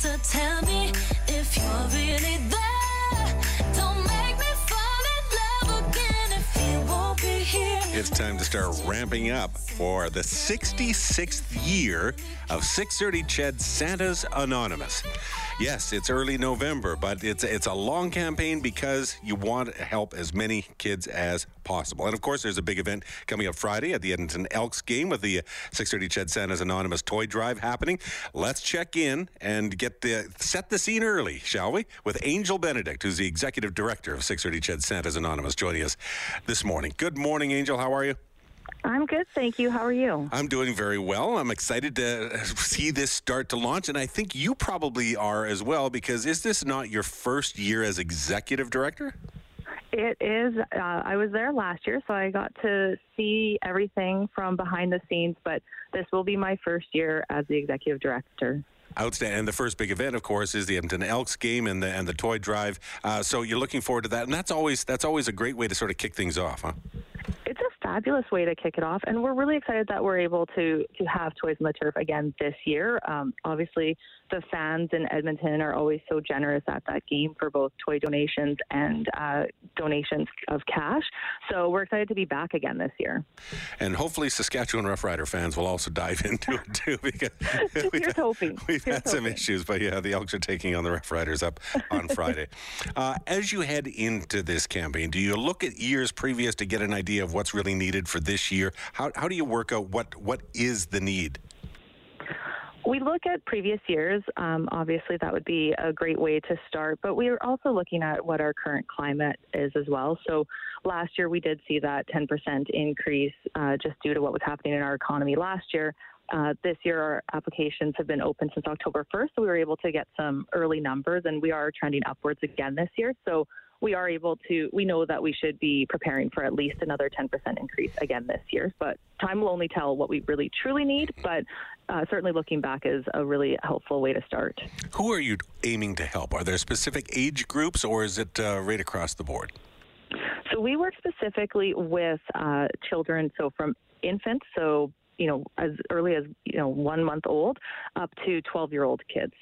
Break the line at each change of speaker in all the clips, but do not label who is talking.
Santa, tell me
It's time to start ramping up for the 66th year of 630 Ched Santa's Anonymous. Yes, it's early November, but it's it's a long campaign because you want to help as many kids as possible. And of course, there's a big event coming up Friday at the Edmonton Elks game with the 630 Ched Santa's Anonymous Toy Drive happening. Let's check in and get the set the scene early, shall we? With Angel Benedict, who's the executive director of 630 Ched Santa's Anonymous, joining us this morning. Good morning, Angel. How are you?
I'm good, thank you. How are you?
I'm doing very well. I'm excited to see this start to launch, and I think you probably are as well, because is this not your first year as executive director?
It is. Uh, I was there last year, so I got to see everything from behind the scenes, but this will be my first year as the executive director.
Outstanding. And the first big event, of course, is the Edmonton Elks game and the and the toy drive. Uh, so you're looking forward to that, and that's always that's always a great way to sort of kick things off, huh?
Fabulous way to kick it off, and we're really excited that we're able to to have Toys on the Turf again this year. Um, obviously, the fans in Edmonton are always so generous at that game for both toy donations and uh, donations of cash. So we're excited to be back again this year.
And hopefully, Saskatchewan Roughrider fans will also dive into it too, because we've,
Here's hoping.
we've
Here's
had some issues. But yeah, the Elks are taking on the Roughriders up on Friday. uh, as you head into this campaign, do you look at years previous to get an idea of what's really needed for this year? How how do you work out what what is the need?
We look at previous years. Um, obviously, that would be a great way to start, but we are also looking at what our current climate is as well. So, last year we did see that 10% increase uh, just due to what was happening in our economy last year. Uh, this year, our applications have been open since October 1st, so we were able to get some early numbers, and we are trending upwards again this year. So, we are able to, we know that we should be preparing for at least another 10% increase again this year. But time will only tell what we really truly need. But uh, certainly looking back is a really helpful way to start.
Who are you aiming to help? Are there specific age groups, or is it uh, right across the board?
So we work specifically with uh, children, so from infants, so you know as early as you know one month old, up to 12 year old kids.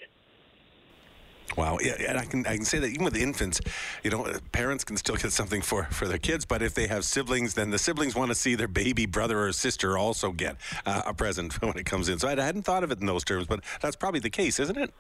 Wow, yeah, and I can I can say that even with infants, you know, parents can still get something for for their kids, but if they have siblings, then the siblings want to see their baby brother or sister also get uh, a present when it comes in. So I hadn't thought of it in those terms, but that's probably the case, isn't it?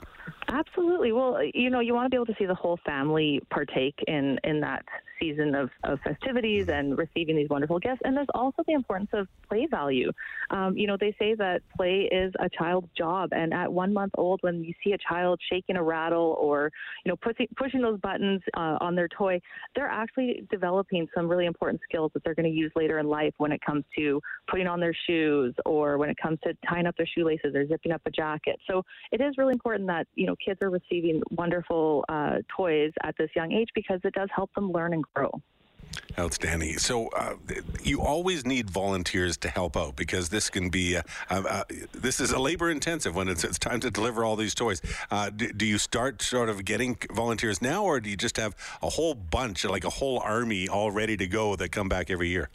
Absolutely. Well, you know, you want to be able to see the whole family partake in in that season of, of festivities and receiving these wonderful gifts. And there's also the importance of play value. Um, you know, they say that play is a child's job, and at one month old, when you see a child shaking a rattle or you know pushing pushing those buttons uh, on their toy, they're actually developing some really important skills that they're going to use later in life when it comes to putting on their shoes or when it comes to tying up their shoelaces or zipping up a jacket. So it is really important that you know kids are receiving wonderful uh, toys at this young age because it does help them learn and grow.
Outstanding. So uh, you always need volunteers to help out because this can be uh, uh, uh, this is a labor intensive when it's, it's time to deliver all these toys. Uh, do, do you start sort of getting volunteers now, or do you just have a whole bunch, like a whole army, all ready to go that come back every year?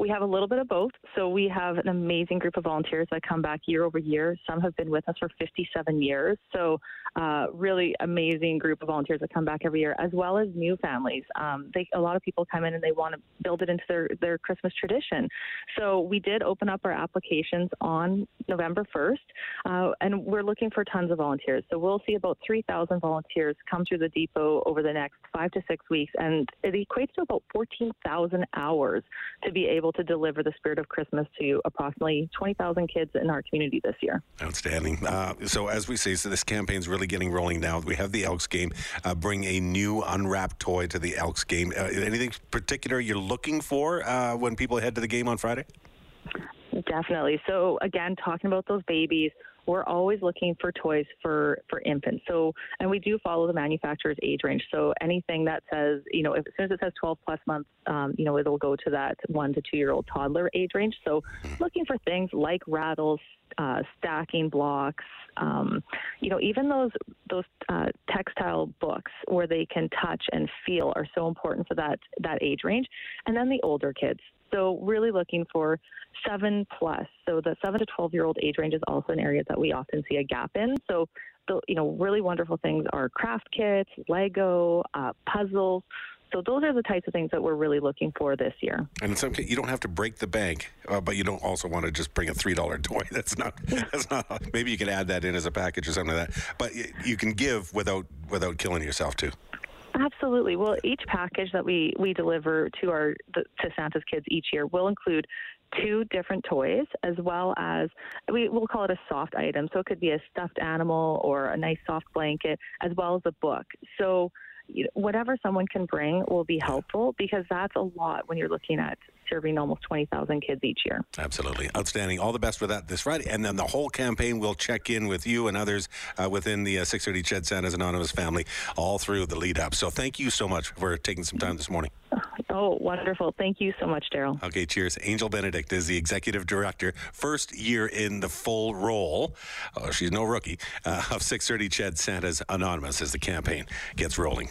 We have a little bit of both. So we have an amazing group of volunteers that come back year over year. Some have been with us for 57 years. So uh, really amazing group of volunteers that come back every year, as well as new families. Um, they, a lot of people come in and they want to build it into their, their Christmas tradition. So we did open up our applications on November 1st, uh, and we're looking for tons of volunteers. So we'll see about 3,000 volunteers come through the depot over the next five to six weeks, and it equates to about 14,000 hours to be able to deliver the spirit of Christmas to approximately 20,000 kids in our community this year.
Outstanding. Uh, so as we say, so this campaign's really getting rolling now. We have the Elks game. Uh, bring a new unwrapped toy to the Elks game. Uh, anything particular you're looking for uh, when people head to the game on Friday?
Definitely. So again, talking about those babies, we're always looking for toys for for infants. So and we do follow the manufacturer's age range. So anything that says, you know, if, as soon as it says 12 plus months, um, you know, it'll go to that one to two year old toddler age range. So looking for things like rattles, uh, stacking blocks, um, you know, even those those uh, textile books where they can touch and feel are so important for that that age range. And then the older kids, So really looking for seven plus. So the seven to 12 year old age range is also an area that we often see a gap in. So the you know really wonderful things are craft kits, Lego, uh, puzzles. So those are the types of things that we're really looking for this year.
And in some case, you don't have to break the bank, uh, but you don't also want to just bring a three dollar toy. That's not. That's not. Maybe you can add that in as a package or something like that. But y- you can give without without killing yourself too.
Absolutely. Well, each package that we, we deliver to our to Santa's kids each year will include two different toys as well as we will call it a soft item. So it could be a stuffed animal or a nice soft blanket as well as a book. So whatever someone can bring will be helpful because that's a lot when you're looking at serving almost 20,000 kids each year.
Absolutely. Outstanding. All the best for that this Friday. And then the whole campaign will check in with you and others uh, within the uh, 630 Ched Santa's Anonymous family all through the lead up. So thank you so much for taking some time this morning.
Oh, wonderful. Thank you so much, Daryl.
Okay, cheers. Angel Benedict is the executive director, first year in the full role. Oh, she's no rookie uh, of 630 Ched Santa's Anonymous as the campaign gets rolling.